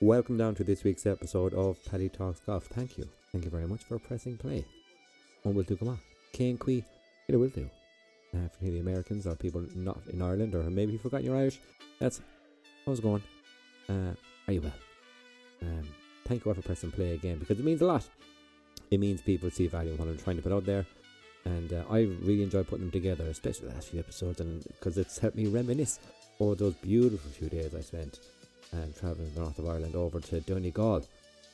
welcome down to this week's episode of Paddy Talks Golf. Thank you. Thank you very much for pressing play. On will do come on. Kane Quee, it will do. Uh, for the Americans or people not in Ireland, or maybe you forgot you're Irish, that's how's it going? Uh, are you well? Um, thank God for pressing play again because it means a lot. It means people see value in what I'm trying to put out there, and uh, I really enjoy putting them together, especially the last few episodes, and because it's helped me reminisce over those beautiful few days I spent um, traveling the north of Ireland over to Donegal.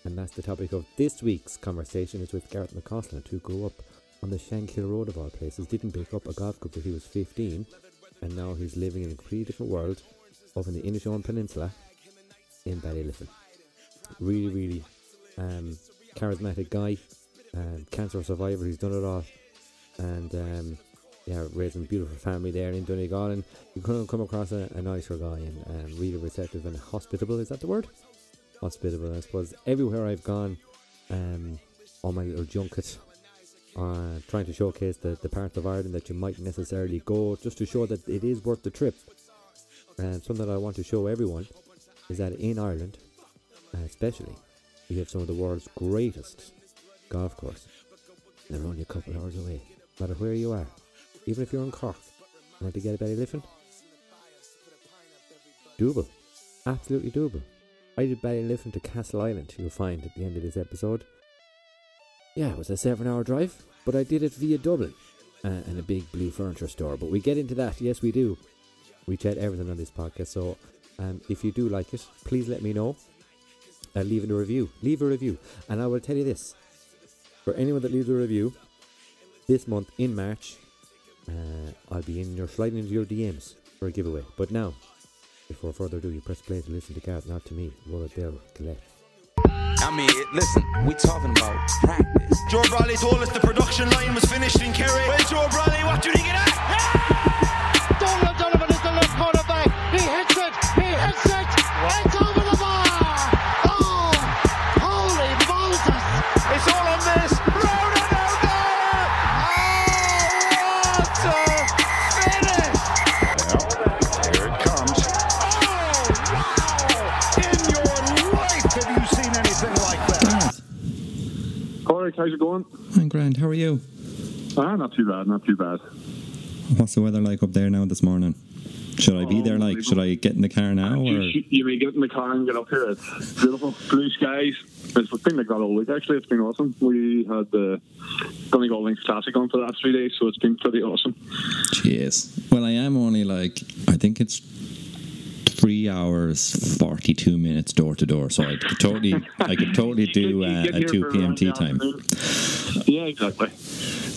And that's the topic of this week's conversation is with Gareth McCausland, who grew up on the Shankill Road of all places, didn't pick up a golf club until he was 15, and now he's living in a completely different world up in the Inishowen Peninsula in Ballyliffin. Really, really um, charismatic guy, um, cancer survivor, he's done it all, and um, yeah, raising a beautiful family there in Donegal, and you couldn't come across a, a nicer guy and really receptive and hospitable. Is that the word? Hospitable, I suppose. Everywhere I've gone, um, on my little junket, uh, trying to showcase the, the part of Ireland that you might necessarily go, just to show that it is worth the trip. And something that I want to show everyone is that in Ireland, especially, we have some of the world's greatest golf courses. They're only a couple of hours away, no matter where you are even if you're in Cork and want to get a Ballyliffin, doable. Absolutely doable. I did Ballyliffin to Castleisland, you'll find at the end of this episode. Yeah, it was a seven hour drive, but I did it via Dublin uh, and a big blue furniture store. But we get into that, yes, we do. We chat everything on this podcast, so um, if you do like it, please let me know. Uh, leave a review. Leave a review. And I will tell you this for anyone that leaves a review, this month in March, uh, I'll be in your sliding into your DMs for a giveaway. But now, before further ado, you press play to listen to Gareth, not to me. Roll it there, Colette. I mean, listen, we're talking about practice. Joe Bradley told us the production line was finished in Kerry. Well, Joe Bradley, what do you think of that? Donald Donovan is the left corner back. He hits it. He hits it. It's how's it going? I'm grand. How are you? Ah, not too bad, not too bad. What's the weather like up there now this morning? Should I be Oh, there? Like, should I get in the car now? You, Or you may get in the car and get up here. It's beautiful, blue skies. It's been like that all week. Actually, it's been awesome. We had the Donegal Links Classic on for the last three days, so it's been pretty awesome. Cheers. Well, I am only like I think it's three hours forty two minutes door to door. So I could totally, I could totally do uh, a two p.m. tea time. Yeah, exactly.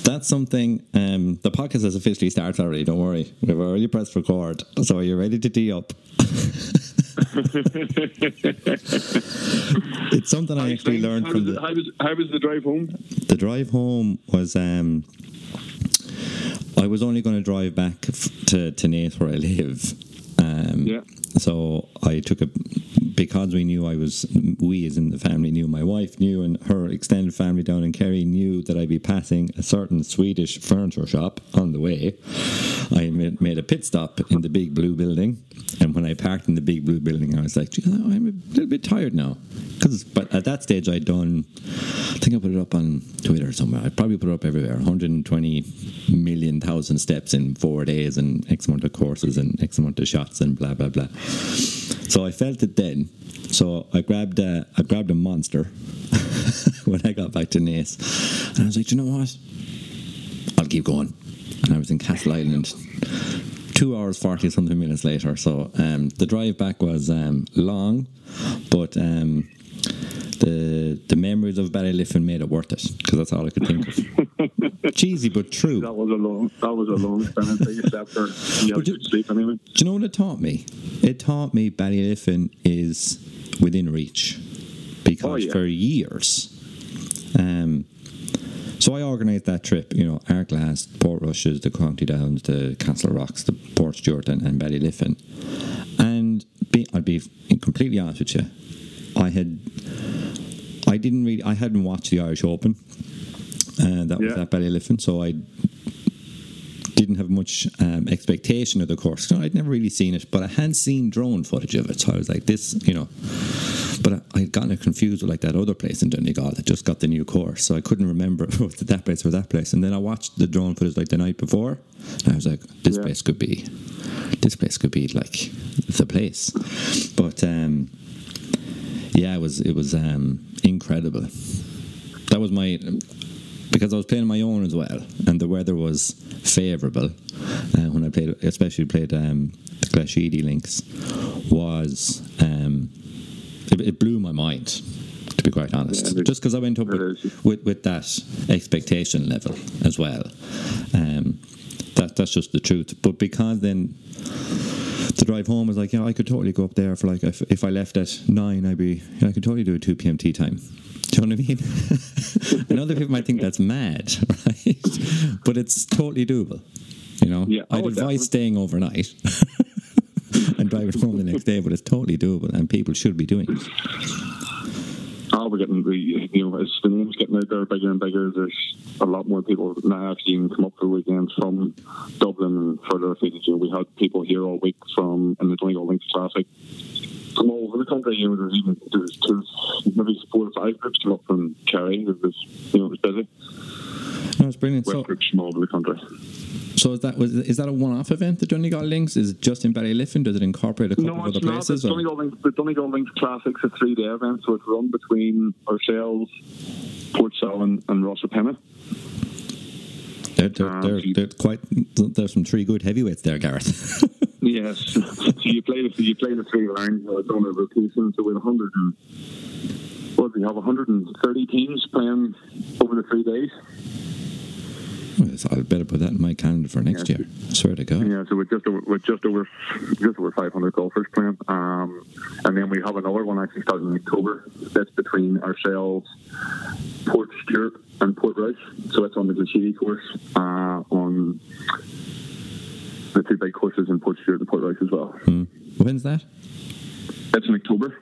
That's something. Um, the podcast has officially started already. Don't worry, we've already pressed record. So are you ready to tee up? it's something I actually learned how from was, the. how, was, how was the drive home? the drive home was um I was only going to drive back to to Naas where I live. Um, Yeah. So I took a because we knew I was we as in the family knew my wife knew and her extended family down in Kerry knew that I'd be passing a certain Swedish furniture shop on the way. I made, a pit stop in the big blue building, and when I parked in the big blue building, I was like, "Gee, I'm a little bit tired now. Because, but at that stage, I'd done. I think I put it up on Twitter somewhere. I probably put it up everywhere. 120 million thousand steps in four days, and X amount of courses, and X amount of shots, and blah blah blah. So I felt it then. So I grabbed a, I grabbed a monster when I got back to Naas, and I was like, "You know what? I'll keep going." And I was in Castleisland two hours forty something minutes later. So um, the drive back was um, long, but um, the the memories of Ballyliffin made it worth it because that's all I could think of. Cheesy but true. That was a long, that was a long time. Take a step there. You you- sleep anyway. Do you know what it taught me? It taught me Ballyliffin is within reach because Oh, yeah. for years. Um, so I organised that trip, you know, Ardglass, Port Rushes, the County Downs, the Castlerocks, the Portstewart, and, and Ballyliffin. And be, I'll be completely honest with you, I had, I didn't really, I hadn't watched the Irish Open. Uh, that was Yeah. at Ballyliffin, so I didn't have much um, expectation of the course. No, I'd never really seen it, but I had seen drone footage of it, so I was like, "This, you know, but I, I had gotten it confused with like that other place in Donegal that just got the new course, so I couldn't remember was it that place or that place. And then I watched the drone footage like the night before, and I was like, this Yeah. place could be, this place could be like the place. But um, it was it was um, incredible. That was my because I was playing my own as well, and the weather was favourable uh, when I played, especially played um, the Glashedy links. Was um, it, it blew my mind, to be quite honest. Yeah, Just because I went up with, with with that expectation level as well. Um, that that's just the truth. But because then the drive home was like, yeah, I could totally go up there for like if, if I left at nine, I'd be I could totally do a two p.m. tea time. Do you know what I mean? and other people might think that's mad, right? But it's totally doable. You know, Yeah. I'd Oh, advise definitely. staying overnight and driving home the next day, but it's totally doable, and people should be doing it. We're getting the you know as the names getting out there bigger and bigger. There's a lot more people now actually even come up for weekends from Dublin and further afield. You know, we had people here all week from in the Donegal Links Classic from all over the country. You know, there's even there's, there's maybe four or five groups come up from Kerry. It was you know it was busy. No, it's brilliant. So, groups from all over the country. so is that was is that a one-off event? The Donegal Links is it just in Ballyliffin? Does it incorporate a couple No, of other not. places? The or- Donegal Links, the Donegal Links Classic's a three-day event, so it's run between ourselves, Portsalon, and Rosapenna. They're, they're, Um, they're, they're quite. There's some three good heavyweights there, Gareth. Yes. so you play the you play the three rounds. Uh, it's on a rotation. So with a hundred and what we have? 130 teams playing over the three days. I better put that in my calendar for next Yeah. year. swear to God. Yeah. So with just over with just over just over 500 golfers playing. Um, and then we have another one actually starting in October. That's between ourselves, Port Stewart, and Portrush. So it's on the Glashedy course uh, on the two big courses in Portstewart and Portrush as well. Hmm. When's that? That's in October.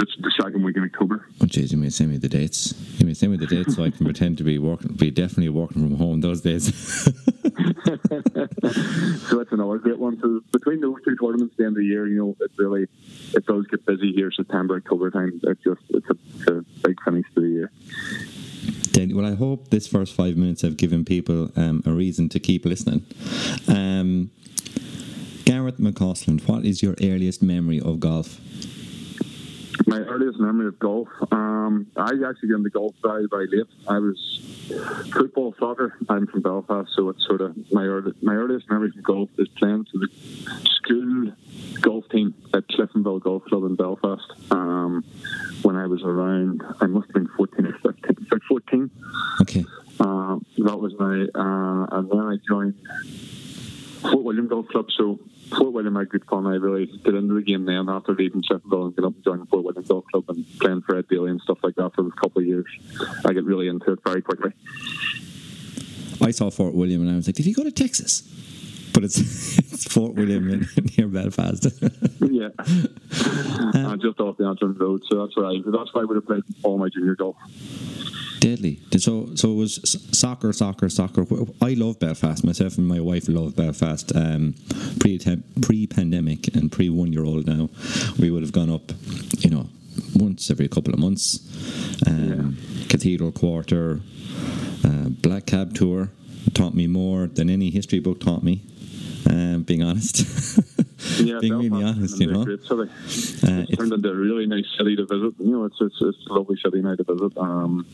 It's the second week in October. Oh, jeez, you may send me the dates. You may send me the dates so I can pretend to be working, be definitely working from home those days. so that's another great one. So between those two tournaments, at the end of the year, you know, it really it does get busy here September, October time. It's just it's a, it's a big finish to the year. Then, well, I hope this first five minutes have given people um, a reason to keep listening. Um, Gareth McCausland, what is your earliest memory of golf? My earliest memory of golf, um, I actually got into golf very, very late. I was football, soccer. I'm from Belfast, so it's sort of my early, my earliest memory from golf is playing for the school golf team at Cliftonville Golf Club in Belfast. Um, when I was around, I must have been 14 or 15, about 14. Okay. Uh, that was my, uh, and then I joined Fort William Golf Club. So Fort William had good fun. I really got into the game then after leaving Sheffield and got up and joined Fort William Golf Club and playing for Ed Daly and stuff like that for a couple of years. I get really into it very quickly. I saw Fort William and I was like, did he go to Texas? But it's, it's Fort William in, near Belfast. yeah, uh, just off the Antrim Road. So that's where I. That's why I would have played all my junior golf. Deadly. So, so it was soccer, soccer, soccer. I love Belfast. Myself and my wife love Belfast. Um, pre pre pandemic and pre one year old now, we would have gone up, you know, once every couple of months. Um, Cathedral Quarter, uh, Black Cab Tour taught me more than any history book taught me. Um, being honest, Yeah, being really honest, you know. great city. Uh, It's it's, turned into a really nice city to visit. You know, it's it's, it's a lovely city now to visit. Um,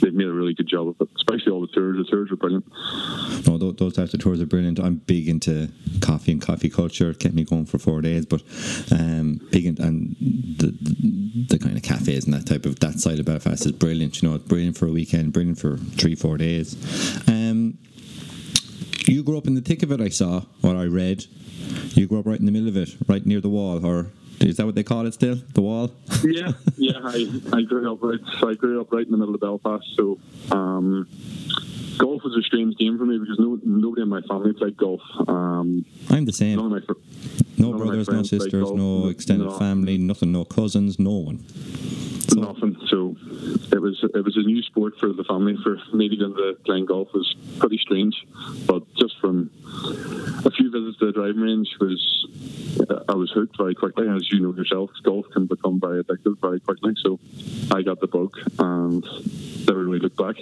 they've made a really good job of it, especially all the tours. The tours are brilliant. No, those, those types of tours are brilliant. I'm big into coffee and coffee culture. It kept me going for four days, but um, big in, and the, the the kind of cafes and that type of that side of Belfast is brilliant. You know, it's brilliant for a weekend, brilliant for three four days. Um, you grew up in the thick of it. I saw or I read. You grew up right in the middle of it, right near the wall, or is that what they call it still? The wall. Yeah, yeah. I, I grew up right. I grew up right in the middle of Belfast. So, um, golf was a strange game for me because no, nobody in my family played golf. Um, I'm the same. my No none of my brothers, no sisters, no extended No. family, nothing, no cousins, no one. So- nothing. It was it was a new sport for the family. For me get into playing golf was pretty strange, but just from a few visits to the driving range was I was hooked very quickly. As you know yourself, golf can become very addictive very quickly. So I got the bug and never really looked back.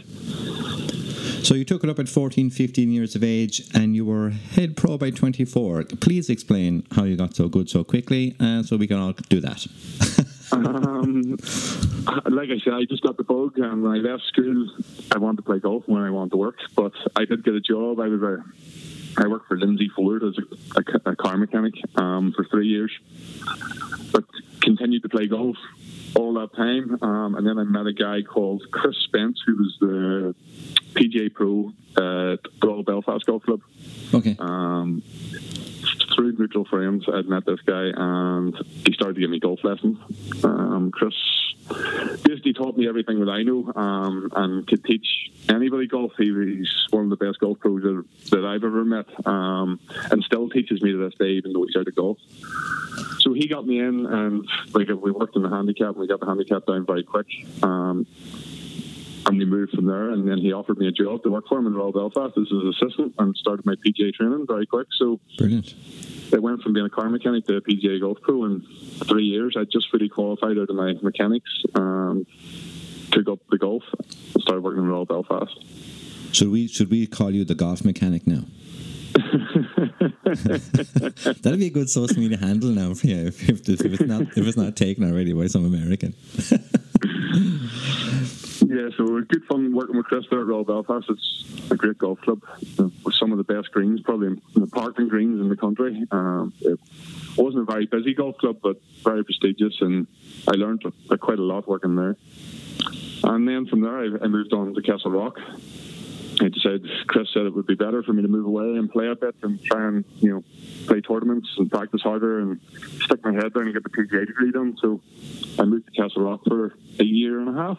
So you took it up at 14, 15 years of age and you were head pro by 24. Please explain how you got so good so quickly uh, so we can all do that. um, like I said, I just got the bug, and when I left school, I wanted to play golf when I wanted to work. But I did get a job. I was a, I worked for Lindsay Ford as a, a, a car mechanic um, for three years, but continued to play golf all that time. Um, and then I met a guy called Chris Spence, who was the PGA Pro at Royal Belfast Golf Club. Okay. Um, through mutual friends, I'd met this guy, and he started to give me golf lessons. Um, Chris basically taught me everything that I know, um, and could teach anybody golf. He, he's one of the best golf pros that, that I've ever met, um, and still teaches me to this day, even though he's out of golf. So he got me in, and like we worked in the handicap, and we got the handicap down very quick. Um, and we moved from there. And then he offered me a job to work for him in Royal Belfast as his assistant and started my PGA training very quick. So Brilliant. I went from being a car mechanic to a PGA golf pro in three years. I just fully qualified out of my mechanics um, and took up the golf and started working in Royal Belfast. Should we should we call you the golf mechanic now? That'd be a good social media handle now for you if, if, if it's not if it's not taken already by some American. Yeah, so good fun working with Chris there at Royal Belfast. It's a great golf club with some of the best greens, probably in the parking greens in the country. Um, it wasn't a very busy golf club, but very prestigious, and I learned quite a lot working there. And then from there, I, I moved on to Castlerock. I decided, Chris said it would be better for me to move away and play a bit and try and, you know, play tournaments and practice harder and stick my head down and get the PGA degree done. So I moved to Castlerock for a year and a half.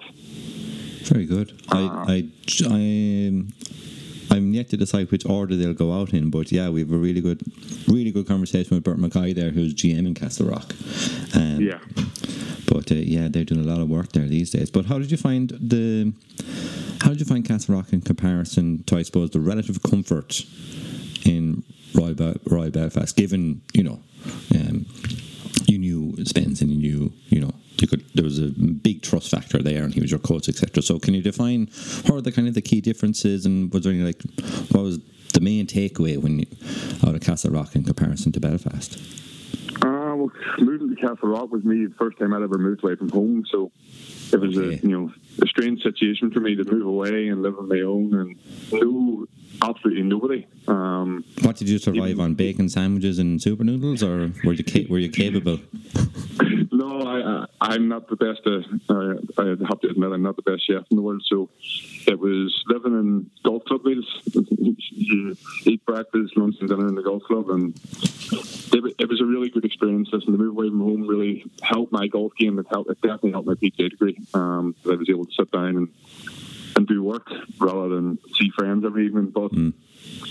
Very good. I, I, I, um, I'm yet to decide which order they'll go out in, but yeah, we have a really good, really good conversation with Bert Mackay there, who's GM in Castlerock. Um, Yeah. But uh, yeah, they're doing a lot of work there these days. But how did you find the? How did you find Castlerock in comparison to, I suppose, the relative comfort in Royal Belfast? Given you know, um, knew and you you know you could there was a big trust factor there, and he was your coach, etc. So can you define what are the kind of the key differences, and was there any like what was the main takeaway when you out of Castlerock in comparison to Belfast? Moving to Castlerock was me the first time I'd ever moved away from home, so it was Okay. a you know a strange situation for me to move away and live on my own and know absolutely nobody. Um, What did you survive on? Bacon sandwiches and super noodles, or were you ca- were you capable? no, I, I I'm not the best. Uh, uh, I have to admit I'm not the best chef in the world. So it was living in golf club meals. you eat breakfast, lunch, and dinner in the golf club, and it, wa- it was a really good experience. Listen, the move away from home really helped my golf game. It helped. It definitely helped my PGA degree. Um, I was able to sit down and and do work rather than see friends every evening. But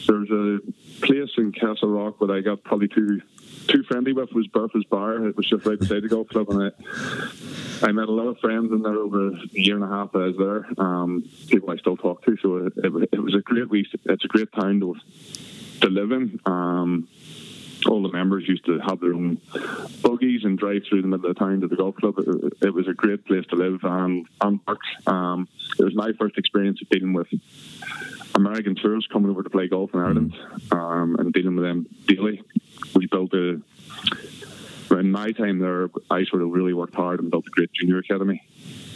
there's a place in Castlerock that I got probably too too friendly with was Bertha's Bar. It was just right beside the golf club, and I I met a lot of friends in there over a year and a half that I was there. Um, people I still talk to, so it, it, it was a great It's a great town to to live in. Um, all the members used to have their own buggies and drive through the middle of the town to the golf club. It, it was a great place to live and, and work. Um, it was my first experience of dealing with American tourists coming over to play golf in Ireland um, and dealing with them daily. We built a, in my time there, I sort of really worked hard and built a great junior academy.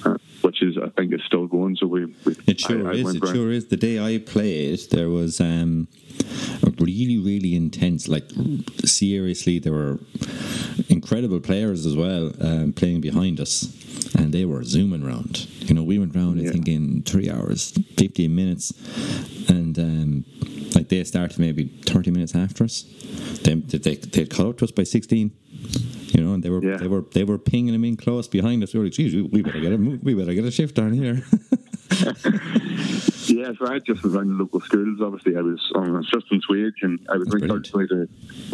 Uh, which is, I think, is still going. So we, we It sure I, I is. It round- sure is. The day I played, there was um, a really, really intense. Like seriously, there were incredible players as well um, playing behind us, and they were zooming round. You know, we went round. I Yeah. think in three hours, fifteen minutes, and um, like they started maybe thirty minutes after us. They they they caught up to us by sixteen. You know, and they were Yeah. they were they were pinging them in close behind us. We were like, "Geez, we- we better get a move. We better get a shift down here." Yeah, so I just was around the local schools. Obviously, I was um, on an assistant's wage, and I was started to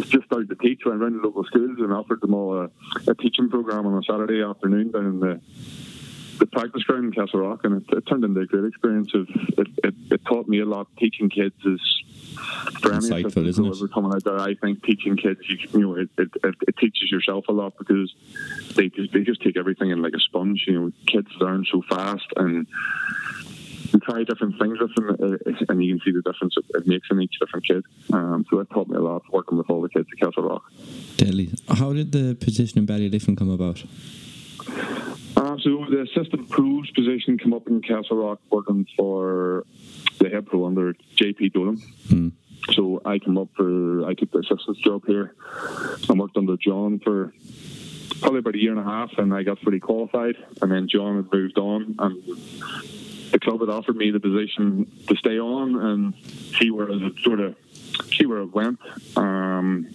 just started to teach. So I ran the local schools and offered them all a, a teaching program on a Saturday afternoon down in the the practice ground in Castlerock, and it, it turned into a great experience. Of it, it, it taught me a lot. Teaching kids is for any Insightful, isn't it? coming out there. I think teaching kids, you, you know, it, it, teaches yourself a lot because they just, they just take everything in like a sponge. You know, kids learn so fast and. You try different things with them, uh, and you can see the difference it, makes in each different kid. Um, so that taught me a lot working with all the kids at Castlerock. Deadly. How did the position in Ballyliffin come about? Uh, so the assistant pro's position came up in Castlerock working for the head pro under JP Dolan. Hmm. So I came up for, I took the assistant's job here and worked under John for probably about a year and a half and I got fully qualified and then John had moved on and the club had offered me the position to stay on and see where it sort of, see where it went. Um,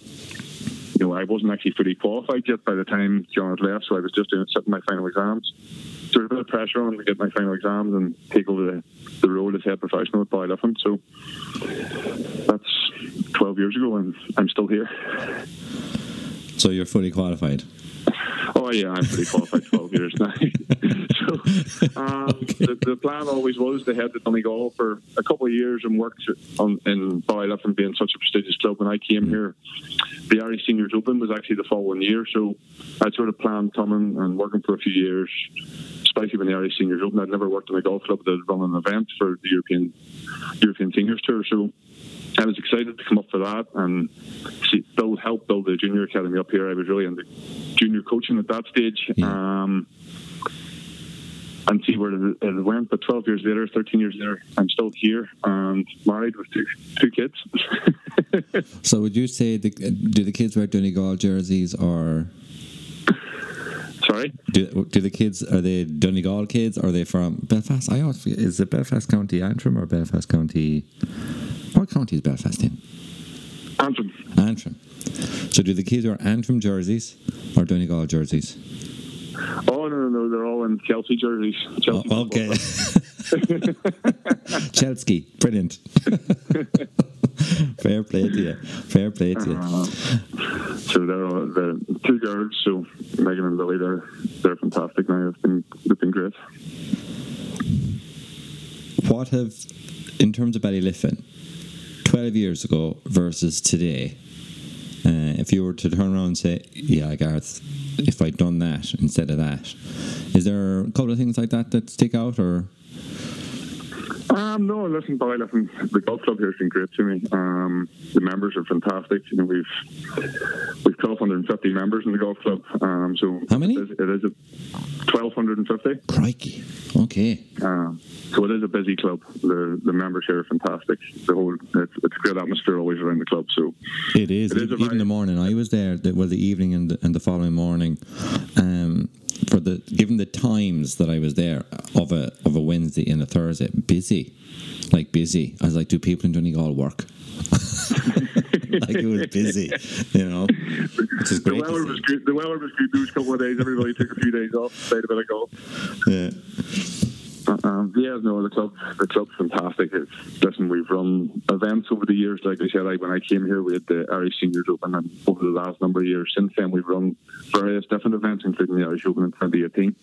you know, I wasn't actually fully qualified yet by the time John had left, so I was just doing sitting my final exams. So a bit of pressure on to get my final exams and take over the, the role as head professional at Ballyliffin. So that's 12 years ago, and I'm still here. So you're fully qualified. Oh yeah, I'm pretty qualified 12 years now. so um, the, the plan always was to head to Donegal for a couple of years and worked on, in Ballyliffin being such a prestigious club. When I came here, the Irish Seniors Open was actually the following year, so I sort of planned coming and working for a few years. Especially when the Irish Seniors Open, I'd never worked in a golf club that had run an event for the European European Seniors Tour, so I was excited to come up for that and see, build, help build the junior academy up here. I was really into junior coaching at that stage. Yeah. Um, and see where it it went. But 12 years later, 13 years later, I'm still here and married with two, two kids. So would you say the, do the kids wear Donegal jerseys or Sorry. do, do the kids are they Donegal kids? Are they from Belfast? I always forget, is it Belfast County Antrim or Belfast County? What county is Belfast in? Antrim. Antrim. So do the kids wear Antrim jerseys or Donegal jerseys? Oh, no, no, no. They're all in Chelsea jerseys. Chelsea Oh, okay. Chelsea, brilliant. Fair play to you. Fair play to you. So they're the two girls. So Megan and Lily, they're they're fantastic now. It's been it's been great. What have, in terms of Ballyliffin, 12 years ago versus today, uh, if you were to turn around and say, yeah, Gareth, if I'd done that instead of that, is there a couple of things like that that stick out or? Um, no, listen, Boy, listen, the golf club here has been great to me. Um, the members are fantastic. You know, we've we've 1,250 members in the golf club. Um, so How many? It is, it is a 1,250. Crikey. Okay. Um, so it is a busy club. The the members here are fantastic. The whole it's, it's a great atmosphere always around the club. So It is. It is Even very- the morning I was there, the, well, the evening and the, and the following morning, um, for the given the times that I was there of a of a Wednesday and a Thursday, busy, like busy. I was like, do people in Donegal work? like it was busy, you know, which is the great. weather was good. The weather was good those couple of days. Everybody took a few days off, played a bit of golf. Yeah. Um, yeah, no, the club, the club's fantastic. It's, listen, we've run events over the years. Like I said, I, when I came here, we had the Irish Seniors Open, and over the last number of years since then, we've run various different events, including the Irish Open in 2018.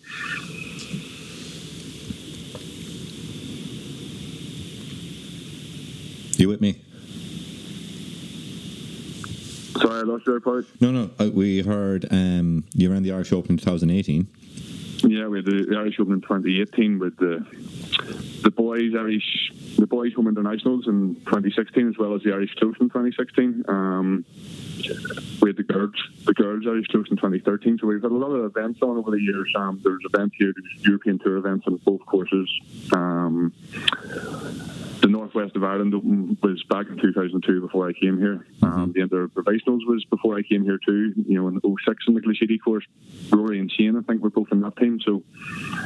You with me? Sorry, I lost your part. No, no. Uh, we heard um, you ran the Irish Open in 2018. Yeah, we had the, the Irish Open in 2018 with the the boys Irish the boys home internationals in 2016 as well as the Irish Close in 2016. Um, we had the girls the girls Irish Close in 2013. So we've had a lot of events on over the years. Um, there was events here, European Tour events on both courses. Um, Northwest of Ireland was back in 2002 before I came here. Um, the Interprovincials was before I came here too. You know, in 06 in the Glashedy course, Rory and Shane, I think, were both in that team. So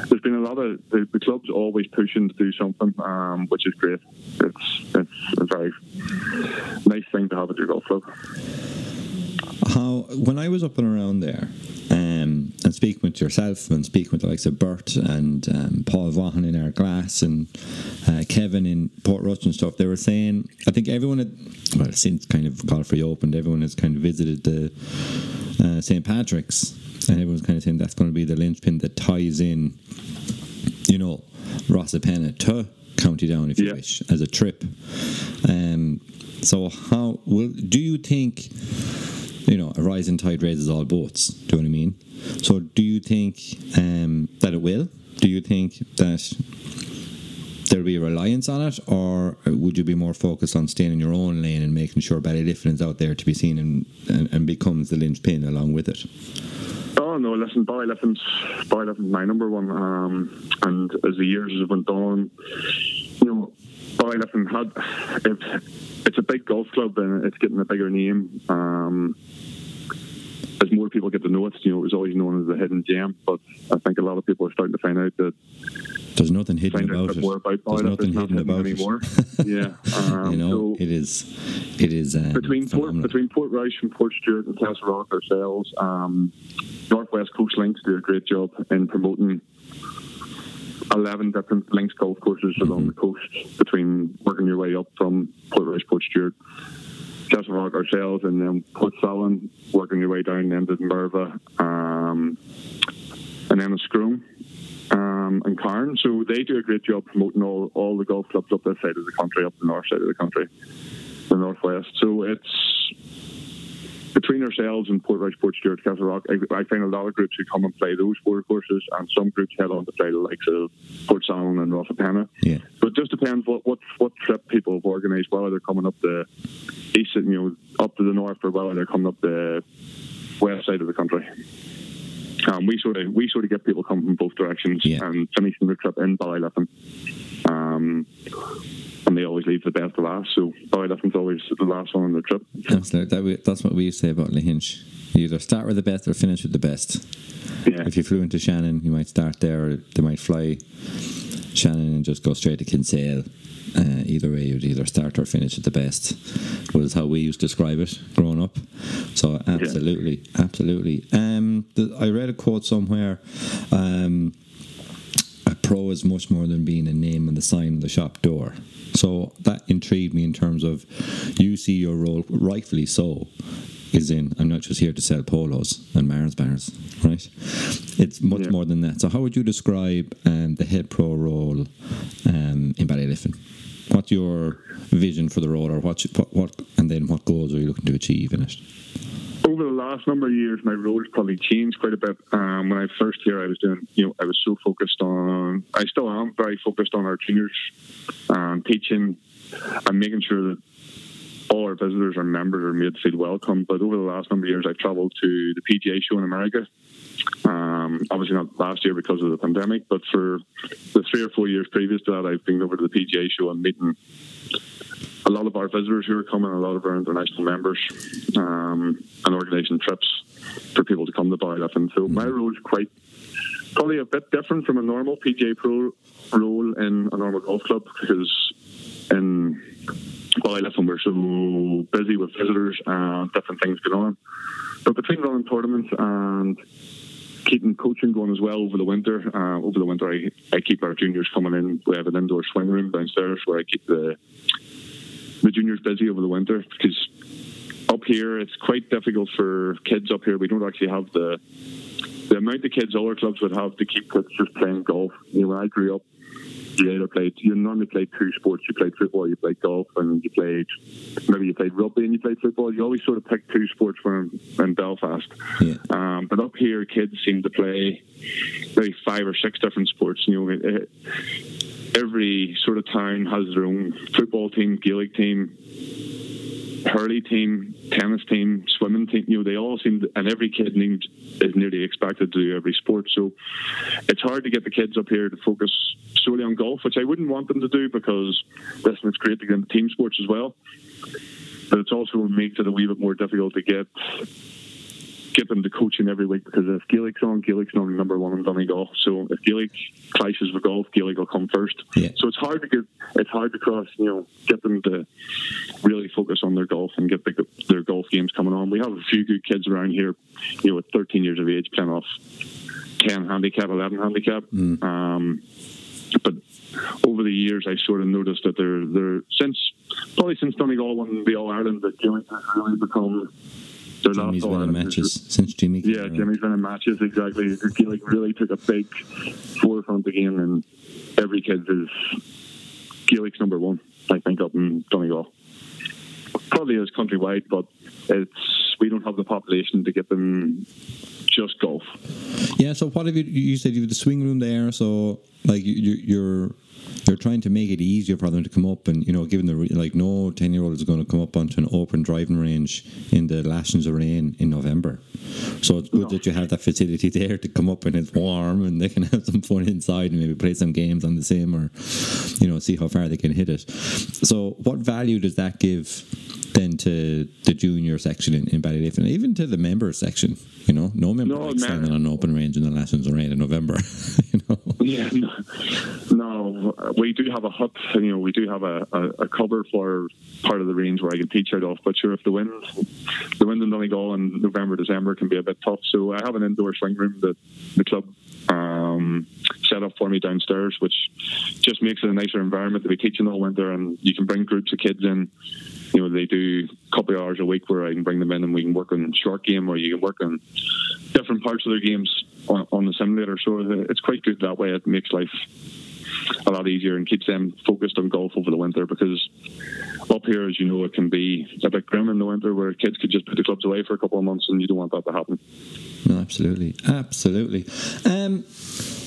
there's been a lot of the, the club's always pushing to do something, um, which is great. It's it's a very nice thing to have at your golf club. How when I was up and around there um, and speaking with yourself and speaking with the likes of Bert and um, Paul Vaughan in Ardglass and uh, Kevin in Portrush and stuff, they were saying I think everyone had well since kind of Godfrey opened, everyone has kind of visited the uh, St Patrick's and everyone's kind of saying that's going to be the linchpin that ties in you know, Rosapenna to County Down, if you Yeah. wish, as a trip. Um, so how will do you think? You know, a rising tide raises all boats. Do you know what I mean? So, do you think um, that it will? Do you think that there'll be a reliance on it, or would you be more focused on staying in your own lane and making sure Ballyliffin's out there to be seen and, and, and becomes the linchpin along with it? Oh no, listen, Ballyliffin's Ballyliffin's my number one. Um, and as the years have went on, you know, Ballyliffin had it, it's a big golf club and it's getting a bigger name. Um, as more people get to know it, you know, it was always known as the hidden gem, but I think a lot of people are starting to find out that There's nothing hidden about it. about There's Ballyliffin. nothing not hidden hidden about anymore. it. yeah, um, you know, so it is. It is um, between Port, between Portrush and Portstewart and Castlerock ourselves, um, Northwest Coast Links do a great job in promoting 11 different links golf courses along the coast between working your way up from Portrush, Port Stewart, Castlerock ourselves, and then Portsalon, working your way down then to Murvagh, um, and then the Scroom. Um, and Cairn, so they do a great job promoting all, all the golf clubs up this side of the country, up the north side of the country, the northwest. So it's between ourselves and Portrush, Port Stewart, Castlerock, I, I find a lot of groups who come and play those four courses, and some groups head on to play the likes of Portsalon and Rosapenna. Yeah. So it just depends what, what, what trip people have organised, whether they're coming up the east, you know, up to the north, or whether they're coming up the west side of the country. Um, we sort of we sort of get people coming from both directions Yeah. and finishing the trip in Ballyliffin. Um, and they always leave the best to last, so Ballyliffin's always the last one on the trip. Absolutely. That that's what we used to say about Lahinch. You either start with the best or finish with the best. Yeah. If you flew into Shannon, you might start there, or they might fly Shannon and just go straight to Kinsale. Uh, either way, you'd either start or finish at the best. Was how we used to describe it growing up. So absolutely, absolutely. Um, the, I read a quote somewhere. Um, pro is much more than being a name on the sign on the shop door. So that intrigued me in terms of you see your role, rightfully so, is in I'm not just here to sell polos and Mars bars, right? It's much Yeah. more than that. So how would you describe um, the head pro role um, in Ballyliffin? What's your vision for the role, or what, what, what, and then what goals are you looking to achieve in it? over the last number of years, my role has probably changed quite a bit. Um, when I first here, I was doing, you know, I was so focused on, I still am very focused on our juniors, um, teaching and making sure that all our visitors and members are made to feel welcome. But over the last number of years, I've travelled to the PGA show in America. Um, obviously not last year because of the pandemic, but for the three or four years previous to that, I've been over to the PGA show and meeting a lot of our visitors who are coming, a lot of our international members, um, and organising trips for people to come to Ballyliffin. So my role is quite probably a bit different from a normal PGA Pro role in a normal golf club because in Ballyliffin we're so busy with visitors and different things going on. But between running tournaments and keeping coaching going as well over the winter. Uh, over the winter, I, I keep our juniors coming in. We have an indoor swing room downstairs where I keep the the juniors busy over the winter because up here it's quite difficult for kids up here. We don't actually have the the amount of kids other clubs would have to keep kids just playing golf. You know, when I grew up, you either played you normally played two sports. You played football, you played golf, and you played maybe you played rugby and you played football. You always sort of picked two sports when in Belfast. Yeah. Um, but up here, kids seem to play maybe five or six different sports. You know, it, it, every sort of town has their own football team, Gaelic team, hurley team, tennis team, swimming team. You know, they all seem, and every kid needs, is nearly expected to do every sport. So it's hard to get the kids up here to focus solely on golf, which I wouldn't want them to do because listen, it's great to get into team sports as well. But it's also makes it a wee bit more difficult to get get them to coaching every week because if Gaelic's on, Gaelic's normally number one in Donegal. So if Gaelic clashes with golf, Gaelic will come first. Yeah. So it's hard to get it's hard to cross, you know, get them to really focus on their golf and get the, their golf games coming on. We have a few good kids around here, you know, at 13 years of age playing off 10 handicap, 11 handicap. Um, but over the years, I sort of noticed that they're they're since probably since Donegal won the All Ireland, that Gaelic has really become Last Jimmy's winning matches since Jimmy. came Yeah, around. Jimmy's winning matches exactly. Gaelic really took a big forefront again, and every kid is Gaelic's number one. I think up in Donegal. Probably is countrywide, but it's we don't have the population to get them just golf. Yeah. So what have you? You said you have the swing room there. So like you- you're you're trying to make it easier for them to come up, and you know, given the like no ten year old is going to come up onto an open driving range in the Lashings of Rain in November. So it's good that you have that facility there to come up and it's warm and they can have some fun inside and maybe play some games on the sim or you know see how far they can hit it. So what value does that give? Then to the junior section in, in Ballyliffin even to the member section, you know, no member No, likes standing on an open range in the of Rain in November, you know. Yeah, no, no, we do have a hut. You know, we do have a, a, a cover for part of the range where I can teach out of. But sure, if the wind, the wind in Donegal in November, December can be a bit tough. So I have an indoor swing room that the club um, set up for me downstairs, which just makes it a nicer environment to be teaching all winter. And you can bring groups of kids in. You know, they do a couple of hours a week where I can bring them in and we can work on short game or you can work on different parts of their games on, on the simulator. So it's quite good that way. It makes life a lot easier and keeps them focused on golf over the winter because up here, as you know, it can be a bit grim in the winter where kids could just put the clubs away for a couple of months and you don't want that to happen. No, absolutely, absolutely. Um,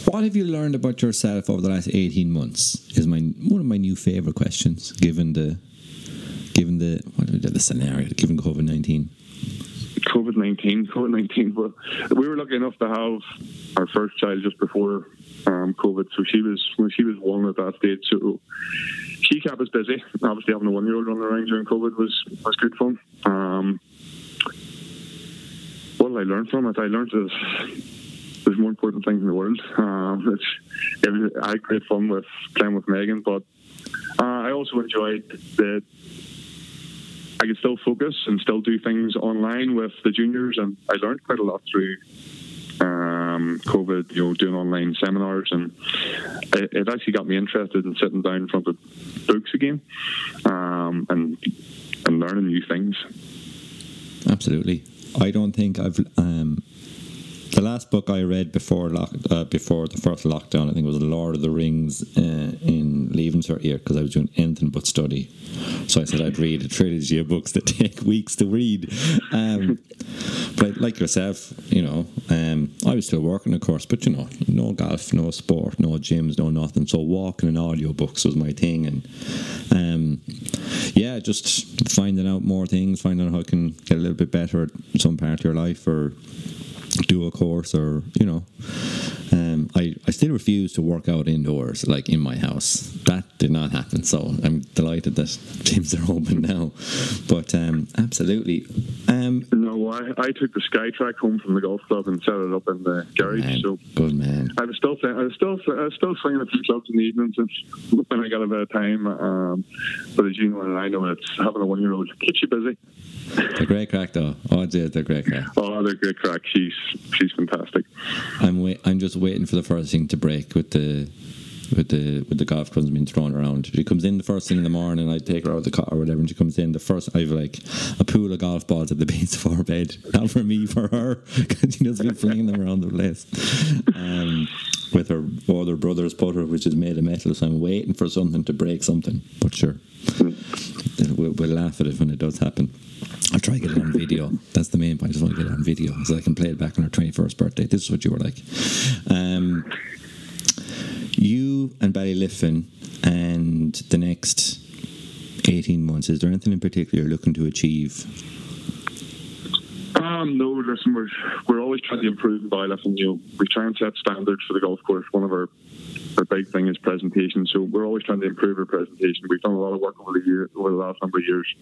what have you learned about yourself over the last eighteen months? Is my one of my new favorite questions, given the given the what the scenario, given COVID nineteen. COVID 19, COVID 19. But we were lucky enough to have our first child just before um, COVID. So she was, when she was one at that stage. So she kept us busy. Obviously, having a one year old running around during COVID was, was good fun. Um, what did I learn from it? I learned that there's more important things in the world. Um, it's, it was, I had great fun with playing with Megan, but uh, I also enjoyed the I could still focus and still do things online with the juniors, and I learned quite a lot through um, COVID. You know, doing online seminars, and it, it actually got me interested in sitting down in front of books again, um, and and learning new things. Absolutely. I don't think I've um, the last book I read before lock, uh, before the first lockdown. I think was Lord of the Rings uh, in leaving cert year because I was doing anything but study. So I said I'd read a trilogy of books that take weeks to read. Um, but like yourself, you know, um, I was still working, of course, but you know, no golf, no sport, no gyms, no nothing. So walking and audio books was my thing, and um, yeah, just finding out more things, finding out how I can get a little bit better at some part of your life, or do a course, or you know. Um, I, I still refuse to work out indoors, like in my house. That did not happen. So I'm delighted that gyms are open now. But um, absolutely. Um, I, I took the SkyTrak home from the golf club and set it up in the garage. man, So good man. I was still I was still I was still swinging a few clubs in the evenings and when I got a bit of time. Um, but as you know, and I know, it's having a one year old keeps you busy. They're great crack, though. Oh, dear, they're great crack. Oh, they're great crack. She's she's fantastic. I'm wait. I'm just waiting for the first thing to break with the with the with the golf clubs being thrown around. She comes in the first thing in the morning. I take her out of the car or whatever, and she comes in. The first I've like a pool of golf balls at the base of our bed. Not for me, for her, because she doesn't be flinging them around the place. Um, with her other brother's putter, which is made of metal, so I'm waiting for something to break something. But sure, we'll, we'll laugh at it when it does happen. I'll try to get it on video. That's the main point. I just want to get it on video so I can play it back on her 21st birthday. This is what you were like. Um, you and Ballyliffin and the next 18 months, is there anything in particular you're looking to achieve? Um, no, listen, we're we're always trying to improve in Bailiff, and you know, we try and set standards for the golf course. One of our our big thing is presentation, so we're always trying to improve our presentation. We've done a lot of work over the year over the last number of years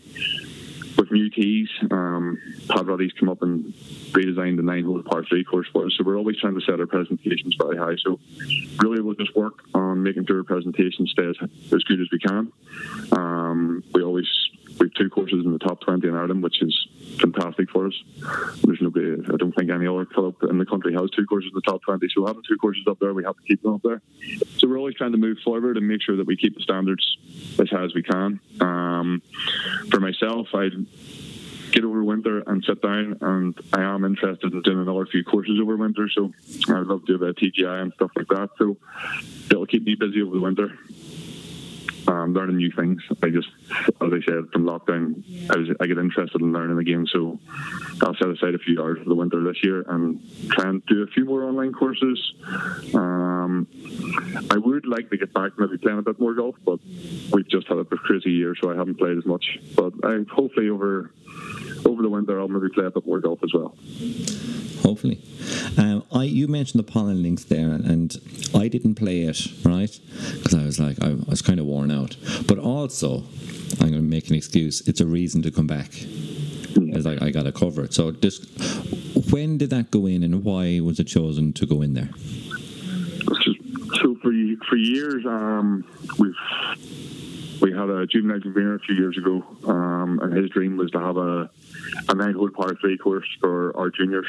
with new tees. Um, Pat Ruddy's come up and redesigned the nine hole par three course for us, so we're always trying to set our presentations very high. So really, we'll just work on making sure our presentation stays as good as we can. Um, we always we have two courses in the top 20 in Ireland, which is fantastic for us. There's nobody, I don't think any other club in the country has two courses in the top 20. So having two courses up there, we have to keep them up there. So we're always trying to move forward and make sure that we keep the standards as high as we can. Um, for myself, I get over winter and sit down. And I am interested in doing another few courses over winter, so I'd love to do a bit of TPI and stuff like that. So it'll keep me busy over the winter. Um, learning new things. I just, as I said, from lockdown, I was I get interested in learning the game, so I'll set aside a few hours for the winter this year and try and do a few more online courses. Um, I would like to get back maybe playing a bit more golf, but we've just had a crazy year, so I haven't played as much. But I hopefully over over the winter I'll maybe play a bit more golf as well. Hopefully, um, I you mentioned the Pollan Links there, and I didn't play it right because I was like I, was kind of worn out. But also, I'm going to make an excuse. It's a reason to come back. As I, I got to cover it. So, this, when did that go in, and why was it chosen to go in there? So for for years, um, we've we had a juvenile convener a few years ago, um, and his dream was to have a, a nine-hole par three course for our juniors,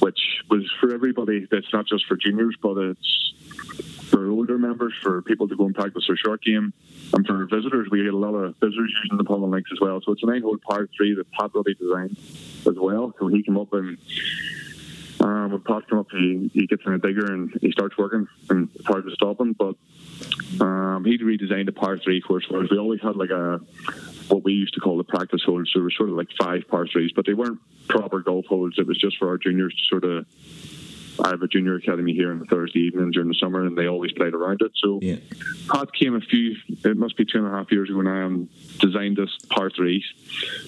which was for everybody. That's not just for juniors, but it's for older members, for people to go and practice their short game, and for visitors. We get a lot of visitors using the Pollan Links as well. So it's a nine-hole par three that Pat Ruddy designed as well. So he came up and um, when Pat came up, he, he gets in a digger and he starts working, and it's hard to stop him. But um, he'd redesigned a par three course for us. We always had like a what we used to call the practice holes. So there were sort of like five par threes, but they weren't proper golf holes. It was just for our juniors to sort of. I have a junior academy here on the Thursday evening during the summer, and they always played around it. So Yeah. Pat came a few, it must be two and a half years ago now, and designed this par three.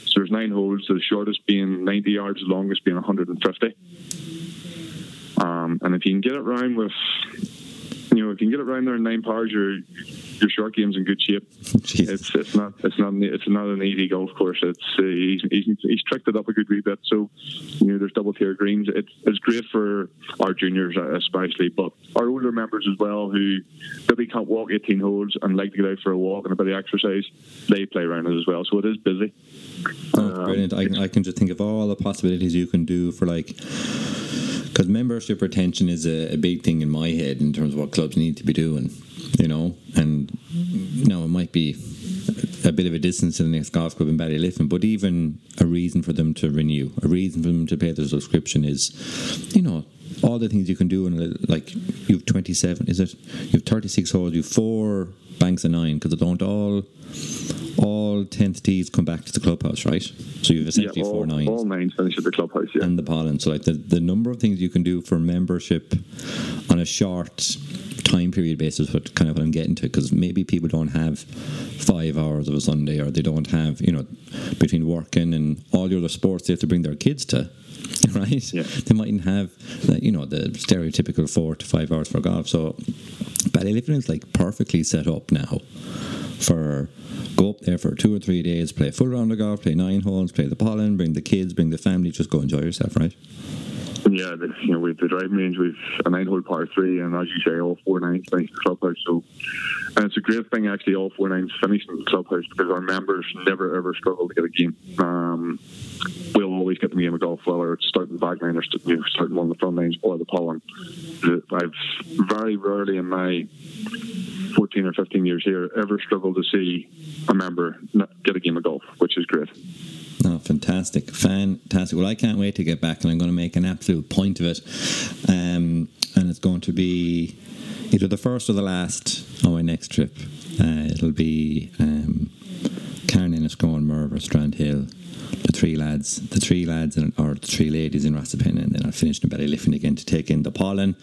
So there's nine holes, the shortest being 90 yards, the longest being 150. Um, and if you can get it round with, you know, if you can get it round there in nine pars, your your short game's in good shape. Jesus. It's it's not it's not an- it's not an easy golf course. It's uh, he's, he's he's tricked it up a good wee bit. So you know, there's double tier greens. It's it's great for our juniors especially, but our older members as well who maybe can't walk 18 holes and like to get out for a walk and a bit of exercise. They play around it as well. So it is busy. Oh, brilliant! I, can- I can just think of all the possibilities you can do for like because membership retention is a, a big thing in my head in terms of what clubs need to be doing, you know. And now it might be a bit of a distance to the next golf club in Ballyliffin, but even a reason for them to renew, a reason for them to pay their subscription is, you know, all the things you can do in a, like you've 27 is it you've 36 holes you've four banks of nine because they don't all all 10th tees come back to the clubhouse right so you've essentially all, four nines all nines finish at the clubhouse. Yeah. and the Pollan. So like the, the number of things you can do for membership on a short time period basis, what kind of what I'm getting to, because maybe people don't have five hours of a Sunday, or they don't have you know between working and all the other sports they have to bring their kids to. Right, Yeah. they mightn't have, the, you know, the stereotypical four to five hours for golf. So, Ballyliffin is like perfectly set up now for go up there for two or three days, play a full round of golf, play nine holes, play the Pollan, bring the kids, bring the family, just go enjoy yourself, right? Yeah, the, you know, we've the driving range, we've a nine hole par three, and as you say, all four nines finish the clubhouse. So, and it's a great thing actually, all four nines finish in the clubhouse because our members never ever struggle to get a game. Um, we'll always get the game of golf, whether it's starting the back nine or you know, starting one of the front nines or the Pollan. I've very rarely in my 14 or 15 years here ever struggled to see a member get a game of golf, which is great. Fantastic. Fantastic. Well, I can't wait to get back, and I'm going to make an absolute point of it. Um, and it's going to be either the first or the last on my next trip. Uh, it'll be um, Carne Enniscrone, Murvagh, Strand Hill, the three lads, the three lads, and, or the three ladies in Rosapenna, and then I'll finish in Ballyliffin again to take in the pollen.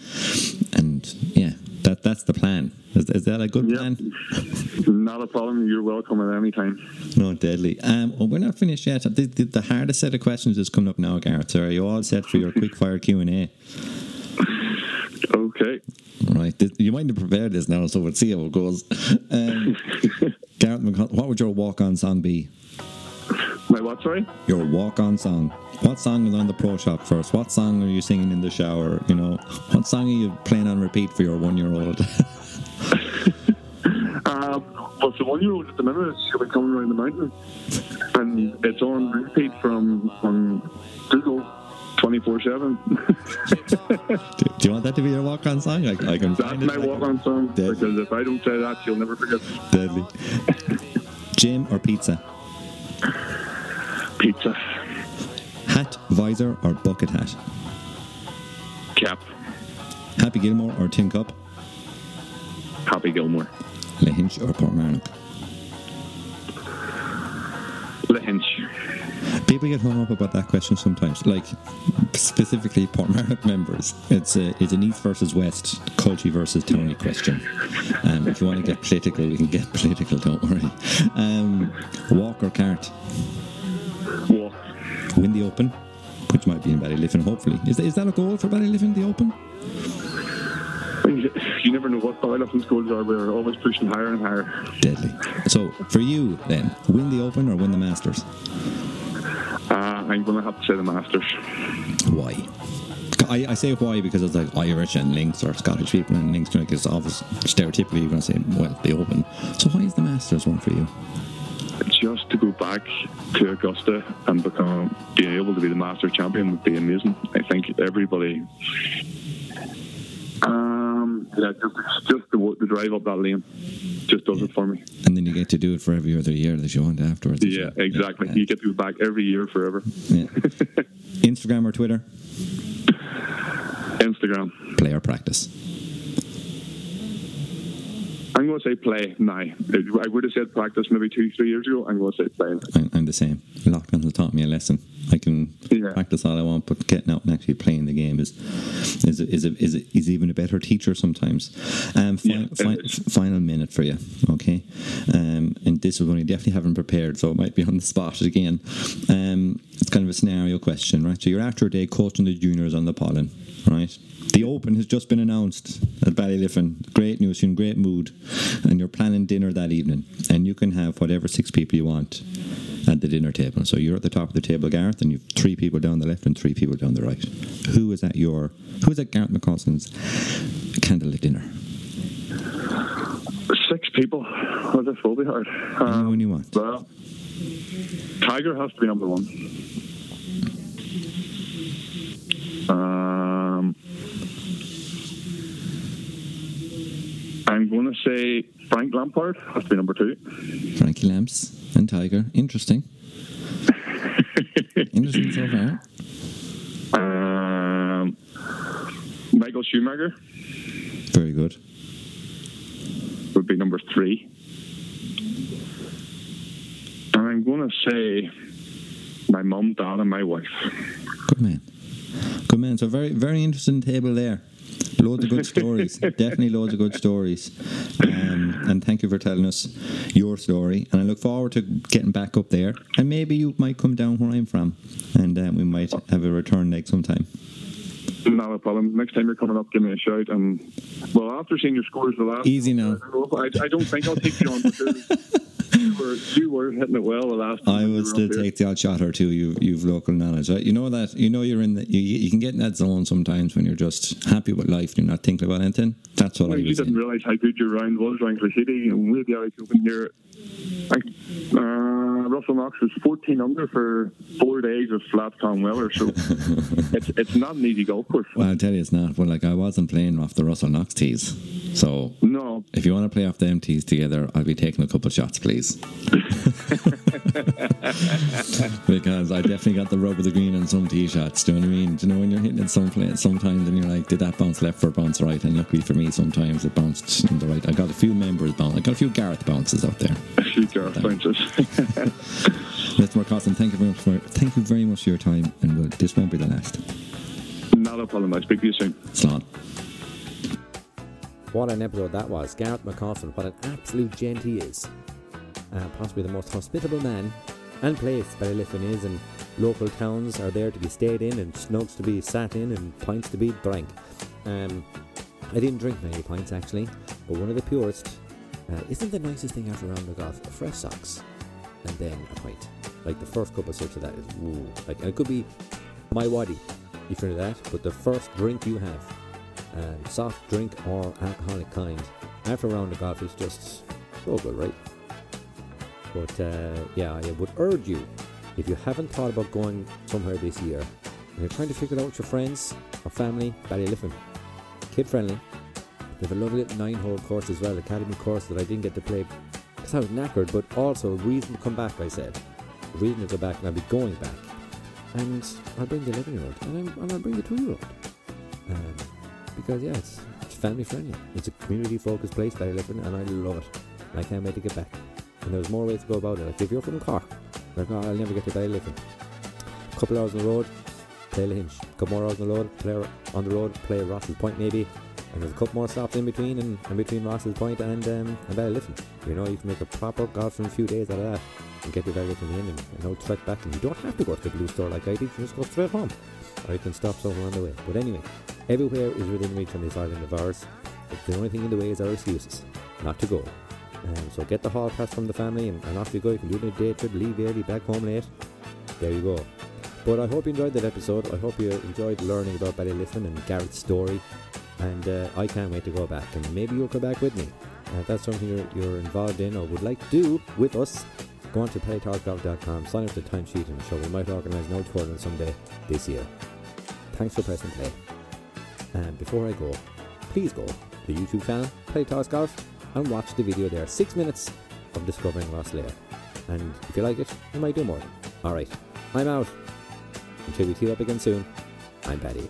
And yeah, that that's the plan. Is, is that a good Yeah. plan? Not a problem. You're welcome at any time. No, deadly. Um, well, we're not finished yet. The, the, the hardest set of questions is coming up now, Gareth. So are you all set for your quick fire Q and A? Okay. Right. You might have prepared this now, so we'll see how it goes. Um, Gareth, McCon- what would your walk-on song be? My what, sorry? Your walk-on song. What song is on the pro shop first? What song are you singing in the shower? You know, what song are you playing on repeat for your one-year-old? Um, well, the one year old at the minute is going to come around the mountain, and it's on repeat from on Google 24 7. do, do you want that to be your walk-on song? I, I can That's my walk on song, Deadly. because if I don't say that, you'll never forget. Deadly. Gym or pizza? Pizza. Hat, visor, or bucket hat? Cap. Happy Gilmore or Tin Cup? Happy Gilmore. Lahinch or Portmarnock? Lahinch. People get hung up about that question sometimes, like specifically Portmarnock members. It's a it's an East versus West, Culty versus Tony question. Um, if you want to get political, we can get political. Don't worry. Um, walk or cart? Win the Open, which might be in Ballyliffin. Hopefully, is that, is that a goal for Ballyliffin? The Open? You never know what Ballyliffin schools are. We're always pushing higher and higher. Deadly. So for you then, win the Open or win the Masters? Uh, I'm going to have to say the Masters. Why? I, I say why because it's like Irish and Links or Scottish people and Links, like it's obvious stereotypically you're going to say, well, the Open. So why is the Masters one for you? Just to go back to Augusta and become being able to be the Master champion would be amazing. I think everybody. Um, yeah, just just the, the drive up that lane just does it for me. And then you get to do it for every other year that you want afterwards. Yeah, exactly. Yeah. You get to go back every year forever. Yeah. Instagram or Twitter? Instagram. Play or practice? I'm going to say play now. I would have said practice maybe two, three years ago. I'm going to say play. I'm, I'm the same. Lockdown has taught me a lesson. I can Yeah. practice all I want, but getting out and actually playing the game is is a, is a, is, a, is even a better teacher sometimes. Um, fi- Yeah, fi- final minute for you, okay? Um, and this is one you definitely haven't prepared, so it might be on the spot again. Um, it's kind of a scenario question, right? So you're after a day coaching the juniors on the Pollan, right? The Open has just been announced at Ballyliffin. Great news, you're in great mood, and you're planning dinner that evening, and you can have whatever six people you want at the dinner table. So you're at the top of the table, Gareth, and you've three people down the left and three people down the right. Who is at your who is at Gareth McCausland's candlelit dinner? Six people. Oh, this will be hard. Anyone you want. Well, Tiger has to be number one. Um, I'm going to say Frank Lampard has to be number two. Frankie Lamps and Tiger. Interesting. Interesting so far. Um, Michael Schumacher Very good. would be number three. And I'm going to say my mum, dad, and my wife. Good man. Good man. So very very interesting table there. Loads of good stories. Definitely loads of good stories. Um, and thank you for telling us your story. And I look forward to getting back up there. And maybe you might come down where I'm from, and um, we might have a return leg sometime. Not a problem. Next time you're coming up, give me a shout. And well, after seeing your scores the last, Easy now. I, don't know if- I, I don't think I'll take you on because you were you were hitting it well the last. time I would still here. take the odd shot or two. You, you've local knowledge, right? You know that. You know you're in the. You, you can get in that zone sometimes when you're just happy with life. You're not thinking about anything. That's what Well, I you was didn't realise how good your round was around City and way the Irish Open here. Like, uh, Russell Knox was 14 under for four days of flat calm weather, so it's it's not an easy golf course. Well, I'll tell you, it's not. But like, I wasn't playing off the Russell Knox tees. So If you want to play off the MTs together, I'll be taking a couple of shots, please. because I definitely got the rub of the green on some tee shots. Do you know what I mean? Do you know when you're hitting it some play, sometimes and you're like, did that bounce left or bounce right? And luckily for me, sometimes it bounced in the right. I got a few members bounce. I got a few Gareth bounces out there. a few Gareth bounces. Mr. McCausland, thank you very much for thank you very much for your time, and we'll, this won't be the last. not a problem. I'll speak to you soon. Slán. What an episode that was. Gareth McCausland, what an absolute gent he is. Uh, possibly the most hospitable man and place Ballyliffin is, and local towns are there to be stayed in, and snugs to be sat in, and pints to be drank. Um, I didn't drink many pints actually, but one of the purest uh, isn't the nicest thing after a round of golf. Fresh socks, and then a pint. Like the first couple of sips of that is woo. Like it could be my waddy if you're into that, but the first drink you have um, soft drink or alcoholic kind. After a round of golf is just so good, right? But uh, yeah, I would urge you, if you haven't thought about going somewhere this year, and you're trying to figure it out with your friends or family, Ballyliffin, kid friendly. They have a lovely little nine hole course as well, academy course that I didn't get to play because I was knackered, but also a reason to come back, I said. A reason to go back, and I'll be going back. and I'll bring the 11 year old, and, and I'll bring the 2 year old. Um, because, yeah, it's, it's family friendly. It's a community focused place, Ballyliffin, and I love it. And I can't wait to get back. And there's more ways to go about it. Like, if you're from Cork, like, oh, I'll never get to Ballyliffin. A couple hours on the road, play Lahinch. A couple more hours on the road, play on the road, play Rosses Point maybe. And there's a couple more stops in between, and, between Rosses Point and um, and Ballyliffin. You know, you can make a proper golfing few days out of that and get your Ballyliffin in and, and no trek back. And you don't have to go to the blue store like I did. You just go straight home, or can stop somewhere on the way. But anyway, everywhere is within reach on this island of ours. But the only thing in the way is our excuses not to go. Um, so get the hall pass from the family, and, and off you go. You can do it a day trip, leave early, back home late. There you go. But I hope you enjoyed that episode. I hope you enjoyed learning about Ballyliffin and Gareth's story. And uh, I can't wait to go back. And maybe you'll come back with me. Uh, if that's something you're, you're involved in or would like to do with us, go on to playtalkgolf.com, sign up for the timesheet, and show we might organise no tournament someday this year. Thanks for pressing play. And before I go, please go to the YouTube channel, Play Talks Golf, and watch the video there. Six minutes of discovering Rosslare. And if you like it, you might do more. Alright, I'm out. Until we tee up again soon, I'm Paddy.